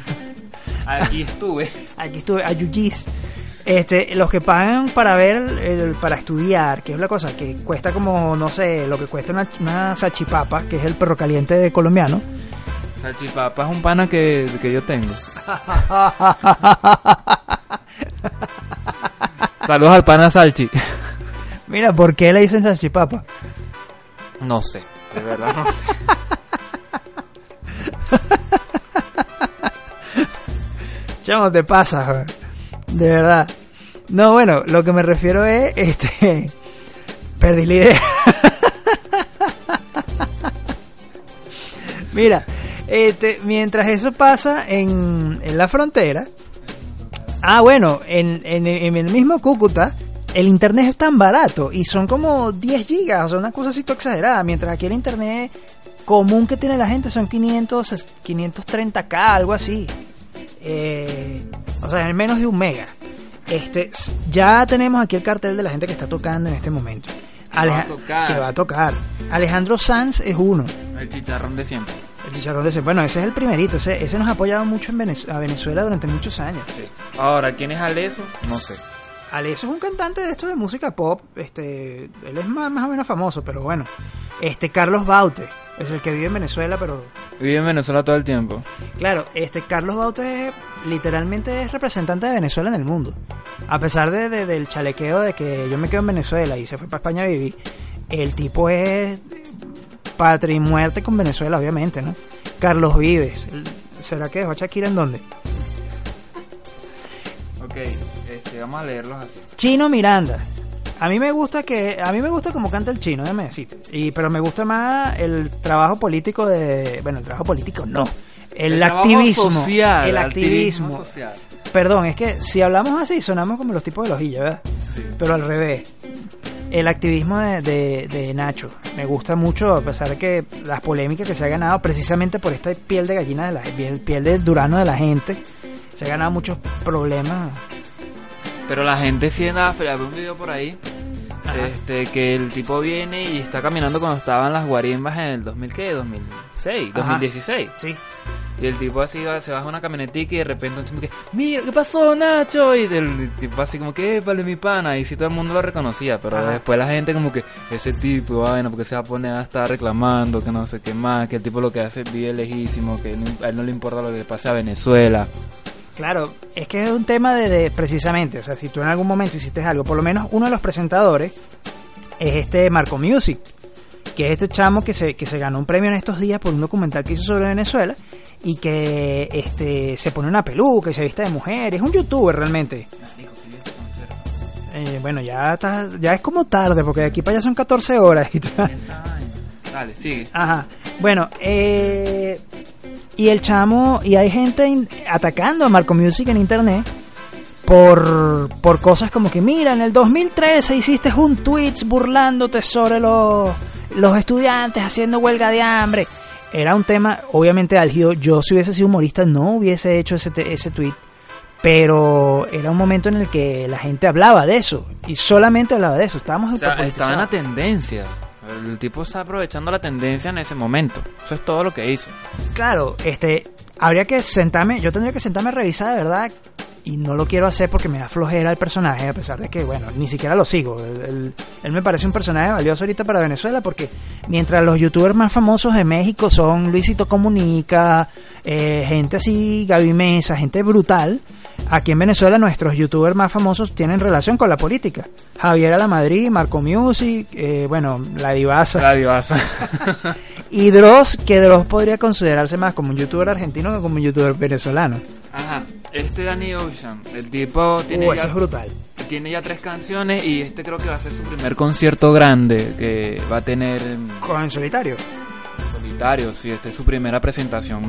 Aquí estuve. aquí estuve, a Yuyis. Este, los que pagan para ver, el- para estudiar, que es la cosa, que cuesta como, no sé, lo que cuesta una, una salchipapa, que es el perro caliente de colombiano. Salchipapa es un pana que, que yo tengo. Saludos al pana Salchi. Mira, ¿por qué le dicen salchipapa? No sé, de verdad no sé. Chamo, te pasa, joder. De verdad. No, bueno, lo que me refiero es, este, perdí la idea. Mira, este, mientras eso pasa en, en la frontera, ah, bueno, en, en, en el mismo Cúcuta, el internet es tan barato y son como 10 gigas, o sea, una cosa así exagerada, mientras aquí el internet común que tiene la gente son 500, 530k, algo así. Eh, o sea, en menos de un mega. Este, ya tenemos aquí el cartel de la gente que está tocando en este momento. va a que va a tocar. Alejandro Sanz es uno. El chicharrón de siempre. El chicharrón de ese. Bueno, ese es el primerito. Ese, ese nos ha apoyado mucho en Venez- a Venezuela durante muchos años. Sí. Ahora, ¿quién es Aleso? No sé. Aleso es un cantante de esto de música pop. Este, él es más, más o menos famoso, pero bueno. Este, Carlos Baute. Es el que vive en Venezuela, pero Vive en Venezuela todo el tiempo. Claro, este Carlos Baute es- literalmente es representante de Venezuela en el mundo. A pesar de, de- del chalequeo de que yo me quedo en Venezuela y se fue para España a vivir, el tipo es patria y muerte con Venezuela, obviamente, ¿no? Carlos Vives, ¿será que dejó a Shakira en dónde? Ok, este, vamos a leerlos así. Chino Miranda. A mí me gusta que a mí me gusta como canta el chino, déjame decirte. Y pero me gusta más el trabajo político de, bueno, el trabajo político no. El, trabajo activismo, social, el activismo. social. Perdón, es que si hablamos así sonamos como los tipos de lojilla, ¿verdad? Sí. Pero al revés. El activismo de, de- de Nacho me gusta mucho, a pesar de que las polémicas que se ha ganado precisamente por esta piel de gallina, de la piel, piel de durano de la gente, se ha ganado muchos problemas. Pero la gente sí anda, había un video por ahí, Ajá. este, que el tipo viene y está caminando cuando estaban las guarimbas en el 2000, ¿qué? 2006, Ajá. 2016. Sí. Y el tipo así va- se baja una camionetica y de repente un tipo que, mira, ¿qué pasó, Nacho? Y del tipo así como que, vale mi pana. Y sí todo el mundo lo reconocía, pero Ajá. después la gente como que, ese tipo, vaina, porque se va a poner a estar reclamando, que no sé qué más, que el tipo lo que hace vive lejísimo, que no- a él no le importa lo que le pase a Venezuela. Claro, es que es un tema de, de- precisamente, o sea, si tú en algún momento hiciste algo, por lo menos uno de los presentadores es este Marco Music, que es este chamo que se, que se ganó un premio en estos días por un documental que hizo sobre Venezuela y que este se pone una peluca y se viste de mujer, es un youtuber realmente. Eh, bueno, ya está, ya es como tarde porque de aquí para allá son 14 horas y. Dale, sigue. Ajá. Bueno, eh, y el chamo, y hay gente atacando a Marco Music en internet por, por cosas como que, mira, en el 2013 hiciste un tweet burlándote sobre los, los estudiantes haciendo huelga de hambre. Era un tema, obviamente, álgido. Yo, si hubiese sido humorista, no hubiese hecho ese, ese tweet. Pero era un momento en el que la gente hablaba de eso. Y solamente hablaba de eso. Estábamos O sea, estaba en la tendencia. El tipo está aprovechando la tendencia en ese momento. Eso es todo lo que hizo. Claro, este, habría que sentarme, yo tendría que sentarme a revisar de verdad y no lo quiero hacer porque me da flojera el personaje, a pesar de que, bueno, ni siquiera lo sigo. Él, él- me parece un personaje valioso ahorita para Venezuela porque mientras los youtubers más famosos de México son Luisito Comunica, eh, gente así, Gaby Mesa, gente brutal, aquí en Venezuela nuestros youtubers más famosos tienen relación con la política. Javier Alamadrid, Marco Music, eh, bueno, La Divasa. La divasa. Y Dross, que Dross podría considerarse más como un youtuber argentino que como un youtuber venezolano. Ajá, este Danny Ocean, el tipo tiene, Uh, eso ya, es brutal. tiene ya tres canciones y este creo que va a ser su primer concierto grande que va a tener en Con en solitario. solitario, sí, esta es su primera presentación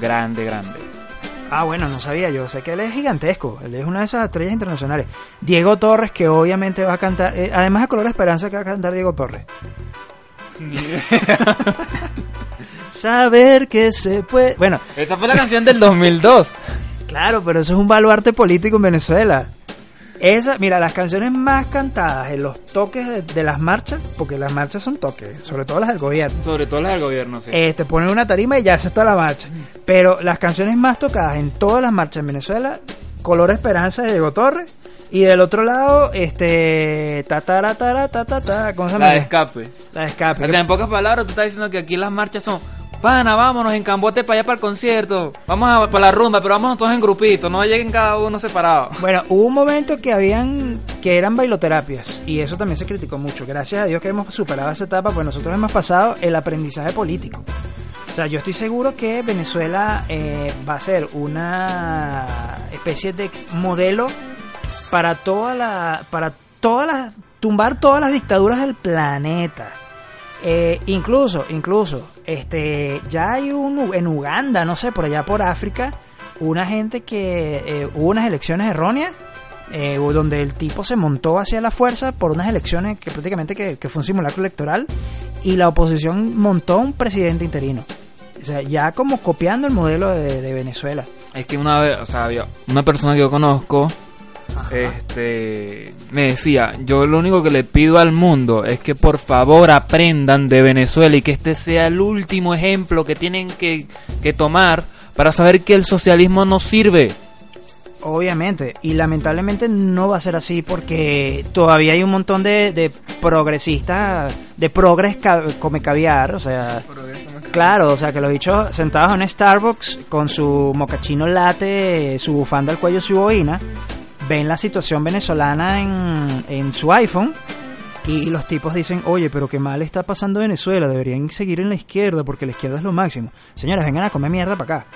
grande, grande. Ah, bueno, no sabía yo. Sé que él es gigantesco. Él es una de esas estrellas internacionales. Diego Torres, que obviamente va a cantar. eh, además de Color Esperanza, que va a cantar Diego Torres. Saber que se puede. Bueno, Esa fue la canción del 2002. claro, pero eso es un baluarte político en Venezuela. Esa, mira, las canciones más cantadas en los toques de, de las marchas, porque las marchas son toques, sobre todo las del gobierno. Sobre todo las del gobierno, sí. Eh, te ponen una tarima y ya se está la marcha. Pero las canciones más tocadas en todas las marchas en Venezuela, Color Esperanza de Diego Torres. Y del otro lado, este. Ta, ta, ta, ta, ta, ta, ta, ¿cómo se llama? la de escape. La de escape. O sea, en pocas palabras, tú estás diciendo que aquí las marchas son, pana, vámonos en cambote para allá para el concierto, vamos a, para la rumba, pero vámonos todos en grupitos, no lleguen cada uno separado. Bueno, hubo un momento que habían que eran bailoterapias y eso también se criticó mucho. Gracias a Dios que hemos superado esa etapa, pues nosotros hemos pasado el aprendizaje político. O sea, yo estoy seguro que Venezuela eh, va a ser una especie de modelo para toda la para todas las tumbar todas las dictaduras del planeta. Eh, incluso, incluso, este, ya hay un en Uganda, no sé, por allá por África, una gente que eh, hubo unas elecciones erróneas, eh, donde el tipo se montó hacia la fuerza por unas elecciones que prácticamente que, fue un simulacro electoral y la oposición montó un presidente interino. O sea, ya como copiando el modelo de, de Venezuela. Es que una vez, o sea, había una persona que yo conozco, Ajá. este, me decía, yo lo único que le pido al mundo es que por favor aprendan de Venezuela y que este sea el último ejemplo que tienen que, que tomar para saber que el socialismo no sirve. Obviamente, y lamentablemente no va a ser así porque todavía hay un montón de, de progresistas, de progres ca- come caviar, o sea, claro, o sea, que los bichos sentados en Starbucks con su mocachino latte, su bufanda al cuello, su boina, ven la situación venezolana en, en su iPhone y los tipos dicen, oye, pero qué mal está pasando Venezuela, deberían seguir en la izquierda porque la izquierda es lo máximo. Señores, vengan a comer mierda para acá.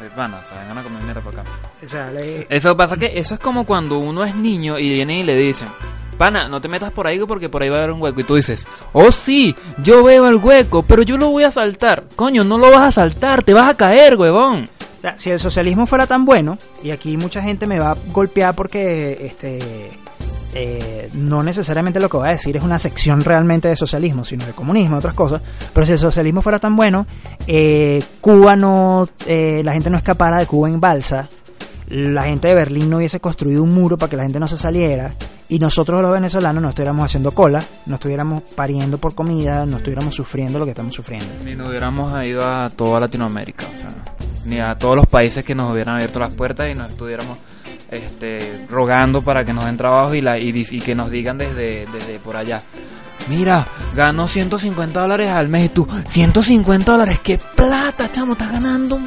Eh, Pana, o sea, vengan a comer mierda para acá. O sea, le- Eso pasa que eso es como cuando uno es niño y vienen y le dicen, pana, no te metas por ahí porque por ahí va a haber un hueco. Y tú dices, oh sí, yo veo el hueco, pero yo lo voy a saltar. Coño, no lo vas a saltar, te vas a caer, huevón. O sea, si el socialismo fuera tan bueno, y aquí mucha gente me va a golpear porque este eh, no necesariamente lo que voy a decir es una sección realmente de socialismo, sino de comunismo, otras cosas, pero si el socialismo fuera tan bueno, eh, Cuba no, eh, la gente no escapara de Cuba en balsa, la gente de Berlín no hubiese construido un muro para que la gente no se saliera, y nosotros los venezolanos no estuviéramos haciendo cola, no estuviéramos pariendo por comida, no estuviéramos sufriendo lo que estamos sufriendo. Ni nos hubiéramos ido a toda Latinoamérica, o sea, ni a todos los países que nos hubieran abierto las puertas y nos estuviéramos este, rogando para que nos den trabajo y, la, y, que nos digan desde, desde por allá. Mira, ganó 150 dólares al mes y tú, 150 dólares, qué plata, chamo, estás ganando,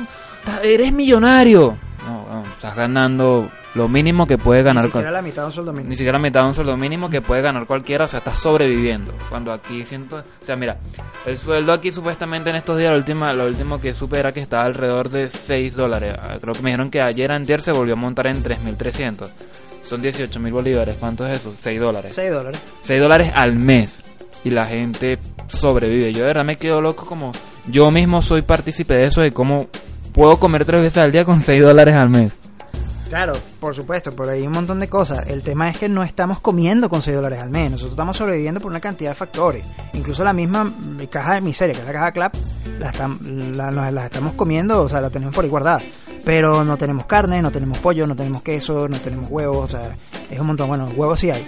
eres millonario. No, no, estás ganando lo mínimo que puede ganar. Ni siquiera la mitad de un sueldo mínimo. ni siquiera mitad de un sueldo mínimo que puede ganar cualquiera, o sea, está sobreviviendo. Cuando aquí siento, o sea, mira, el sueldo aquí supuestamente en estos días, lo último, lo último que supe era que estaba alrededor de 6 dólares. Ah, Creo que me dijeron que ayer antier se volvió a montar en 3.300. Son 18 mil bolívares. ¿Cuánto es eso? 6 dólares. 6 dólares. 6 dólares al mes. Y la gente sobrevive. Yo de verdad me quedo loco como yo mismo soy partícipe de eso, de cómo puedo comer tres veces al día con 6 dólares al mes. Claro, por supuesto, por ahí hay un montón de cosas. El tema es que no estamos comiendo con 6 dólares al mes. Nosotros estamos sobreviviendo por una cantidad de factores. Incluso la misma caja de miseria, que es la caja Clap, la, la, la estamos comiendo, o sea, la tenemos por ahí guardada. Pero no tenemos carne, no tenemos pollo, no tenemos queso, no tenemos huevos, o sea, es un montón. Bueno, huevos sí hay.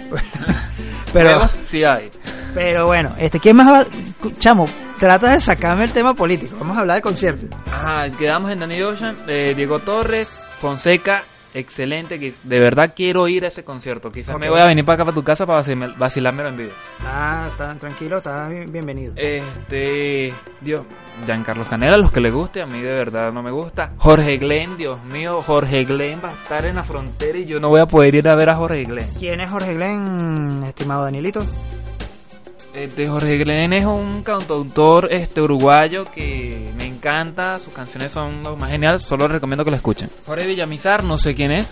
pero, Huevos sí hay. pero bueno, este, ¿quién más va? Chamo, trata de sacarme el tema político. Vamos a hablar de conciertos. Ajá, quedamos en Danny Ocean, eh, Diego Torres, Fonseca excelente, que de verdad quiero ir a ese concierto. Quizás Ok. me voy a venir para acá, para tu casa, para vacil- vacilármelo en vivo. Ah, está tranquilo, está bien- bienvenido. Este, Dios, Giancarlo Canela, a los que le guste, a mí de verdad no me gusta. Jorge Glenn, Dios mío, Jorge Glenn va a estar en la frontera y yo no voy a poder ir a ver a Jorge Glenn. ¿Quién es Jorge Glenn, estimado Danielito? Este, Jorge Glenn es un cantautor este, uruguayo que me encanta, sus canciones son lo más genial, solo recomiendo que lo escuchen. Jorge Villamizar, no sé quién es.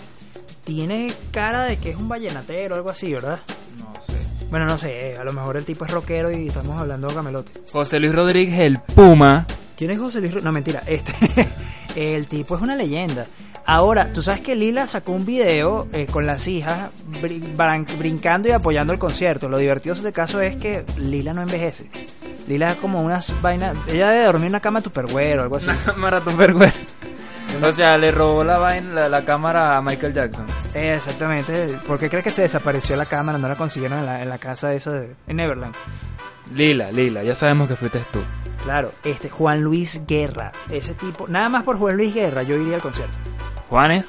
Tiene cara de que es un vallenatero o algo así, ¿verdad? No sé. Bueno, no sé, eh, a lo mejor el tipo es rockero y estamos hablando de camelote. José Luis Rodríguez, el Puma. ¿Quién es José Luis? Ro- No, mentira, este. el tipo es una leyenda. Ahora, tú sabes que Lila sacó un video eh, con las hijas brin- brincando y apoyando el concierto. Lo divertido de este caso es que Lila no envejece. Lila es como unas vainas. Ella debe dormir en una cama tupperware o algo así. Maratón Perguer. O sea, le robó la, vaina, la, la cámara a Michael Jackson. Exactamente. ¿Por qué crees que se desapareció la cámara? No la consiguieron en la, en la casa esa de en Neverland. Lila, Lila, ya sabemos que fuiste tú. Claro, este Juan Luis Guerra. Ese tipo. Nada más por Juan Luis Guerra yo iría al concierto. Juanes,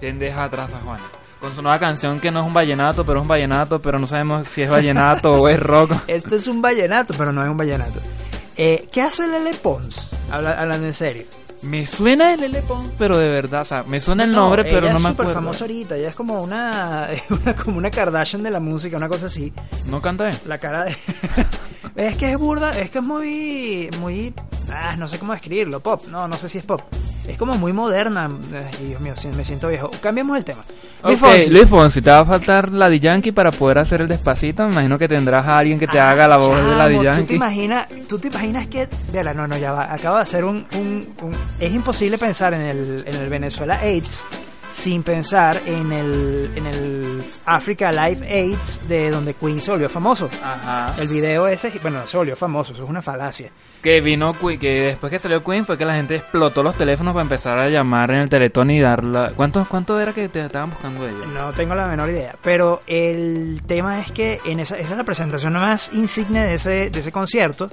¿quién deja atrás a Juanes? Con su nueva canción que no es un vallenato, pero es un vallenato, pero no sabemos si es vallenato o es rock. Esto es un vallenato, pero no es un vallenato. Eh, ¿Qué hace Lele Pons? Habla- hablando en serio. Me suena el Lele Pons, pero de verdad, o sea, me suena el No, nombre, pero ella no es me acuerdo. famosa ahorita. Ella es como una, una- como una Kardashian de la música, una cosa así. ¿No canta bien? La cara de... es que es burda, es que es muy... muy ah, no sé cómo describirlo. Pop. No, no sé si es pop. Es como muy moderna. Ay, Dios mío, me siento viejo. Cambiemos el tema. Luis Ok, Fonsi. Luis Fonsi, te va a faltar la de Yankee para poder hacer el despacito. Me imagino que tendrás a alguien que te Ah, haga la voz de la de chamo, ¿tú te Yankee. imaginas, tú te imaginas que... Vela, no, no, ya va. Acabo de hacer un, un- un- Es imposible pensar en el, en el Venezuela AIDS sin pensar en el, en el Africa Live AIDS de donde Queen se volvió famoso. Ajá. El video ese, bueno, se volvió famoso, eso es una falacia. Que vino que después que salió Queen fue que la gente explotó los teléfonos para empezar a llamar en el teletón y dar la... ¿Cuánto, cuánto era que te estaban buscando ellos? No tengo la menor idea, pero el tema es que en esa, esa es la presentación más insigne de ese, de ese concierto.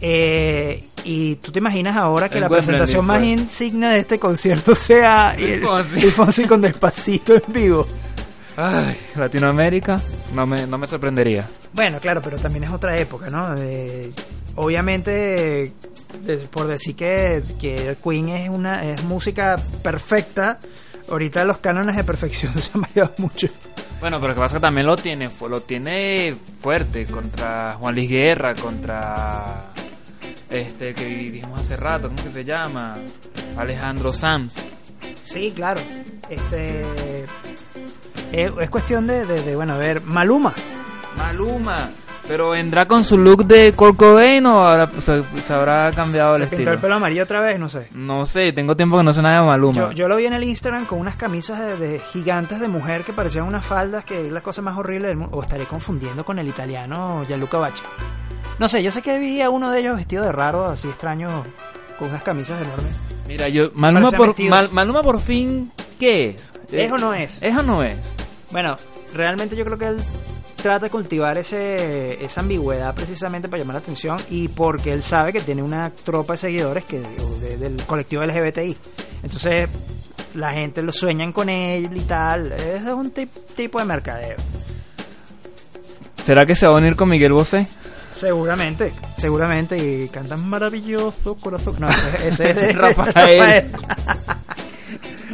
Eh, y tú te imaginas ahora que El la presentación más insignia de este concierto sea el, Fonsi. Fonsi con despacito en vivo. Ay, Latinoamérica, no me, no me sorprendería. Bueno, claro, pero también es otra época, ¿no? Eh, obviamente, de- por decir que, que Queen es una es música perfecta, ahorita los cánones de perfección se han variado mucho. Bueno, pero que pasa que también lo tiene, lo tiene fuerte contra Juan Luis Guerra, contra este que dijimos hace rato, ¿cómo que se llama? Alejandro Sanz. Sí, claro. Este es, es cuestión de, de, de, bueno, a ver, Maluma. Maluma. Pero vendrá con su look de Kurt Cobain o ahora se, se habrá cambiado el pintó estilo. el pelo amarillo otra vez, no sé. No sé, tengo tiempo que no sé nada de Maluma. Yo, yo lo vi en el Instagram con unas camisas de, de gigantes de mujer que parecían unas faldas, que es la cosa más horrible del mundo. O estaré confundiendo con el italiano Gianluca Bacci. No sé, yo sé que vi a uno de ellos vestido de raro, así extraño, con unas camisas enormes. Mira, yo Maluma por. Mal- Maluma por fin ¿qué es? ¿Es o no es? ¿Es o no es? Bueno, realmente yo creo que él trata de cultivar ese, esa ambigüedad precisamente para llamar la atención y porque él sabe que tiene una tropa de seguidores que de- del colectivo LGBTI. Entonces la gente lo sueñan con él y tal. Es un tip- tipo de mercadeo. ¿Será que se va a unir con Miguel Bosé? Seguramente, seguramente. Y cantan maravilloso corazón. No, ese, ese es de Rafael.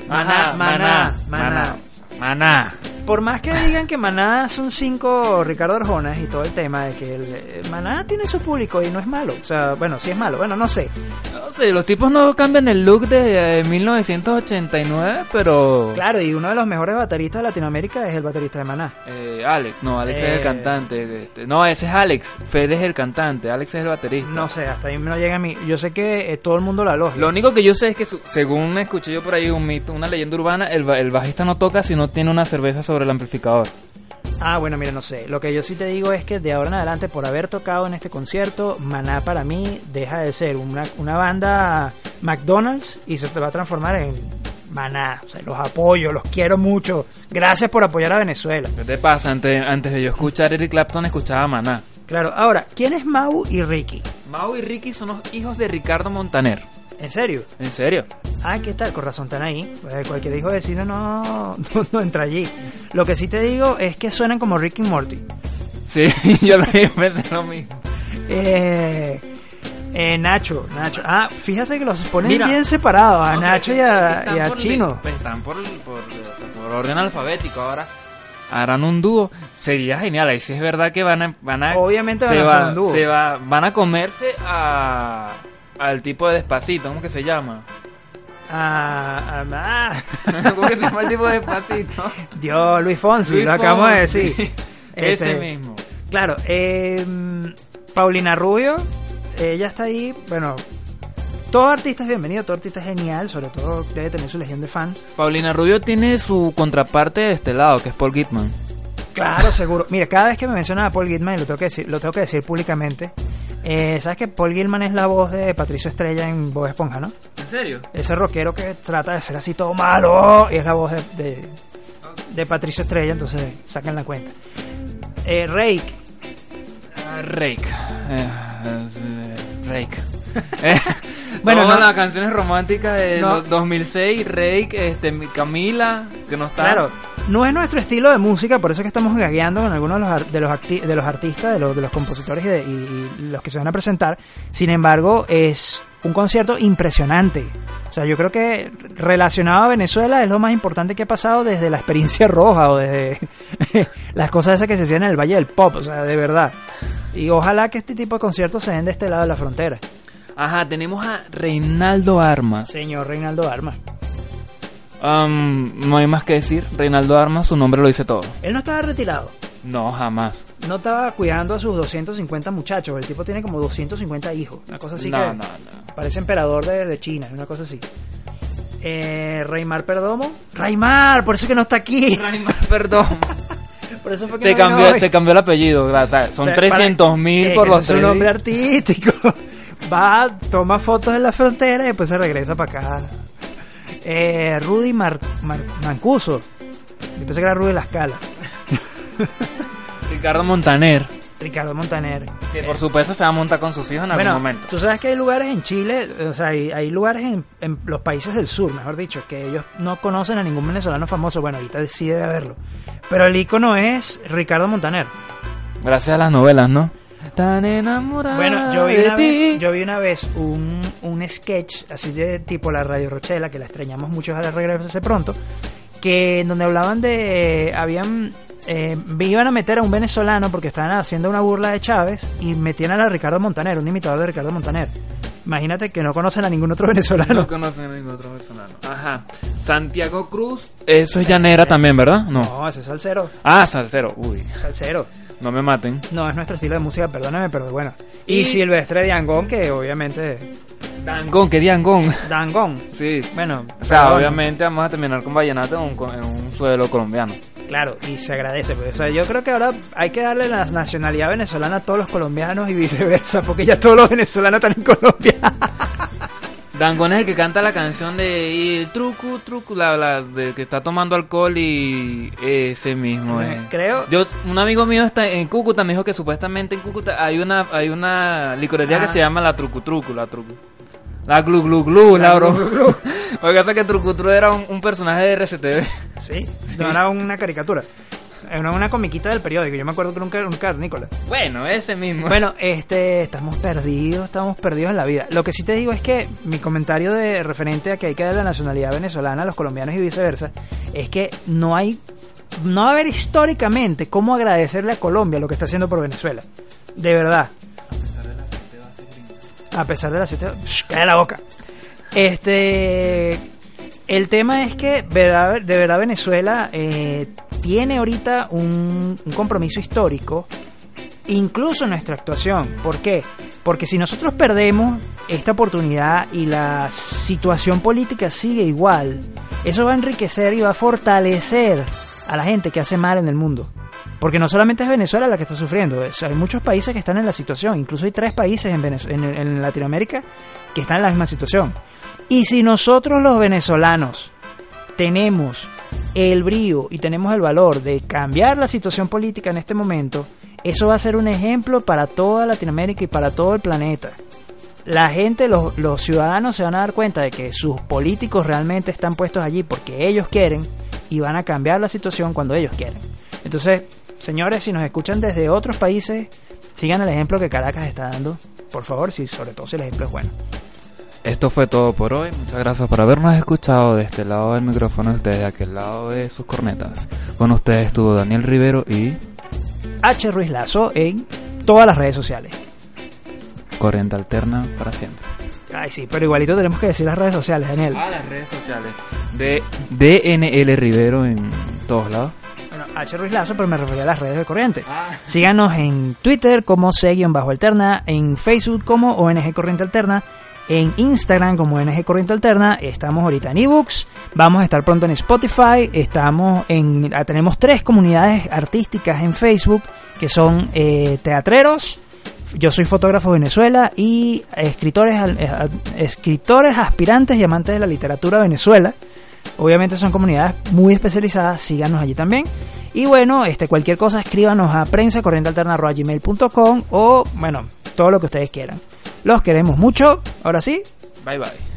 Maná, maná, maná. Maná. Por más que digan que Maná son cinco Ricardo Arjona y todo el tema de que el, eh, Maná tiene su público y no es malo. O sea, bueno, sí es malo. Bueno, no sé. No sé, los tipos no cambian el look desde eh, 1989, pero... Claro, y uno de los mejores bateristas de Latinoamérica es el baterista de Maná. Eh, Alex, no, Alex es Eh. el cantante. este, no, ese es Alex. Fede es el cantante, Alex es el baterista. No sé, hasta ahí no llega a mí. Yo sé que eh, todo el mundo la logia. Lo único que yo sé es que, su- según escuché yo por ahí un mito, una leyenda urbana, el, el bajista no toca si no tiene una cerveza sobre el amplificador. Ah, bueno, mira, no sé. Lo que yo sí te digo es que de ahora en adelante, por haber tocado en este concierto, Maná para mí deja de ser una, una banda McDonald's y se te va a transformar en Maná. O sea, los apoyo, los quiero mucho. Gracias por apoyar a Venezuela. ¿Qué te pasa? Antes, antes de yo escuchar Eric Clapton, escuchaba Maná. Claro, ahora, ¿quién es Mau y Ricky? Mau y Ricky son los hijos de Ricardo Montaner. ¿En serio? ¿En serio? Ah, ¿qué tal? Con razón están ahí. Eh, cualquier hijo de vecino no, no, no entra allí. Lo que sí te digo es que suenan como Rick y Morty. Sí, yo lo pensé lo mismo. Eh, eh, Nacho, Nacho. Ah, fíjate que los ponen Mira. bien separados, a No, Nacho y a, y Chino. li- Están por, por, por orden alfabético ahora. Harán un dúo. Sería genial. Ahí sí es verdad que van a. Van a Obviamente van se a va- hacer un dúo. se va- van a comerse a, al tipo de despacito. ¿Cómo que se llama? Ah, ah, ¿Cómo que se llama el tipo de despacito? ah. Dios, Luis Fonsi, Luis lo acabamos de decir. Ese Este, mismo. Claro, eh, Paulina Rubio, ella está ahí, bueno, todo artista es bienvenido, todo artista es genial, sobre todo debe tener su legión de fans. Paulina Rubio tiene su contraparte de este lado, que es Paul Gitman. Claro, seguro. Mira, cada vez que me mencionan a Paul Gilman, y lo tengo que decir, lo tengo que decir públicamente, eh, sabes que Paul Gilman es la voz de Patricio Estrella en Bob Esponja, ¿no? ¿En serio? Ese rockero que trata de ser así todo malo, y es la voz de, de, de Patricio Estrella, entonces saquen la cuenta. Eh, Rake, Ah, Rake. Eh, eh, Rake. Eh, Bueno, no- las canciones románticas de No. do- 2006, Rake, este, mi- Camila, que no está. Claro, no es nuestro estilo de música, por eso es que estamos gagueando con algunos de los, de los, de los artistas, de los, de los compositores y, de- y- y los que se van a presentar. Sin embargo, es un concierto impresionante. O sea, yo creo que relacionado a Venezuela es lo más importante que ha pasado desde la experiencia roja o desde las cosas esas que se hacían en el Valle del Pop, o sea, de verdad. Y ojalá que este tipo de conciertos se den de este lado de la frontera. Ajá, tenemos a Reinaldo Armas. Señor Reinaldo Armas. Am, no hay más que decir. Reinaldo Armas, su nombre lo dice todo. Él no estaba retirado. No, jamás. No estaba cuidando a sus 250 muchachos. El tipo tiene como 250 hijos. Una cosa así no, que no, no. parece emperador de, de China. Una cosa así. Eh, Reymar Perdomo. Reymar, por eso que no está aquí. Raimar, perdón. Por eso fue que Se no cambió, se cambió el apellido. o sea, son Para- 300 mil Eh, por los es un nombre artístico. Va, toma fotos en la frontera y después se regresa para acá. Eh, Rudy Mar- Mar- Mancuso. Yo pensé que era Rudy La Scala. Ricardo Montaner. Ricardo Montaner. Que por supuesto se va a montar con sus hijos en algún momento. tú sabes que hay lugares en Chile, o sea, hay, hay lugares en, en los países del sur, mejor dicho, que ellos no conocen a ningún venezolano famoso. Bueno, ahorita sí debe haberlo. Pero el icono es Ricardo Montaner. Gracias a las novelas, ¿no? Tan enamorada Bueno, yo vi de una ti. vez, yo vi una vez un, un sketch así de tipo la Radio Rochela, que la extrañamos mucho a la regreso hace pronto, que en donde hablaban de habían eh, iban a meter a un venezolano porque estaban haciendo una burla de Chávez y metían a la Ricardo Montaner, un imitador de Ricardo Montaner. Imagínate que no conocen a ningún otro venezolano. No conocen a ningún otro venezolano. Ajá. Santiago Cruz. Eso es llanera también, ¿verdad? No. No, ese es salsero, Ah, salsero. Uy, salsero. No me maten. No es nuestro estilo de música, perdóname, pero bueno. Y, Y- Silvestre Diangón, que obviamente Dangón, ¿qué Diangón? Dangón. Sí. Bueno, O sea, perdón. obviamente vamos a terminar con vallenato en un, en un suelo colombiano. Claro, y se agradece. Pues, o sea, yo creo que ahora hay que darle la nacionalidad venezolana a todos los colombianos y viceversa, porque ya todos los venezolanos están en Colombia. Dangón es el que canta la canción de y el truco, truco, la, la de que está tomando alcohol y ese mismo es. creo- Yo, un amigo mío está en Cúcuta, me dijo que supuestamente en Cúcuta hay una, hay una licorería Ah. que se llama la Trucu Trucu, la Trucu. La Glu Glu Glu, la, La bro. Glu Glu. Oiga, que Trucu Trucu era un, un personaje de RCTV. Sí, no era una caricatura. Era una comiquita del periódico. Yo me acuerdo que era un, car- un carnícola. Bueno, ese mismo. Bueno, este, estamos perdidos, estamos perdidos en la vida. Lo que sí te digo es que mi comentario de referente a que hay que dar la nacionalidad venezolana a los colombianos y viceversa, es que no hay, no va a haber históricamente cómo agradecerle a Colombia lo que está haciendo por Venezuela. De verdad. A pesar de la siete, Shh, cae la boca. Este, el tema es que de verdad Venezuela eh, tiene ahorita un, un compromiso histórico incluso en nuestra actuación. ¿Por qué? Porque si nosotros perdemos esta oportunidad y la situación política sigue igual, eso va a enriquecer y va a fortalecer a la gente que hace mal en el mundo. Porque no solamente es Venezuela la que está sufriendo, hay muchos países que están en la situación, incluso hay tres países en, Venez- en- en Latinoamérica que están en la misma situación. Y si nosotros los venezolanos tenemos el brío y tenemos el valor de cambiar la situación política en este momento, eso va a ser un ejemplo para toda Latinoamérica y para todo el planeta. la gente, los, los ciudadanos se van a dar cuenta de que sus políticos realmente están puestos allí porque ellos quieren y van a cambiar la situación cuando ellos quieren. Entonces, señores, si nos escuchan desde otros países, sigan el ejemplo que Caracas está dando, por favor, si sobre todo si el ejemplo es bueno. Esto fue todo por hoy. Muchas gracias por habernos escuchado de este lado del micrófono y desde aquel lado de sus cornetas. Con ustedes estuvo Daniel Rivero y H. Ruiz Lazo en todas las redes sociales. Corriente Alterna para siempre. Ay, sí, pero igualito tenemos que decir las redes sociales, Daniel. Ah, las redes sociales. De DNL Rivero en todos lados. H. Ruiz Lazo, pero me refería a las redes de Corriente. Ah. Síganos en Twitter como C-Alterna, en Facebook como ONG Corriente Alterna, en Instagram como ONG Corriente Alterna. Estamos ahorita en ebooks, vamos a estar pronto en Spotify, estamos en, ah, tenemos tres comunidades artísticas en Facebook que son eh, teatreros. Yo soy fotógrafo de Venezuela y escritores, eh, escritores aspirantes y amantes de la literatura de Venezuela. Obviamente son comunidades muy especializadas, síganos allí también. Y bueno, este cualquier cosa escríbanos a prensa o bueno, todo lo que ustedes quieran. Los queremos mucho. Ahora sí, Bye bye.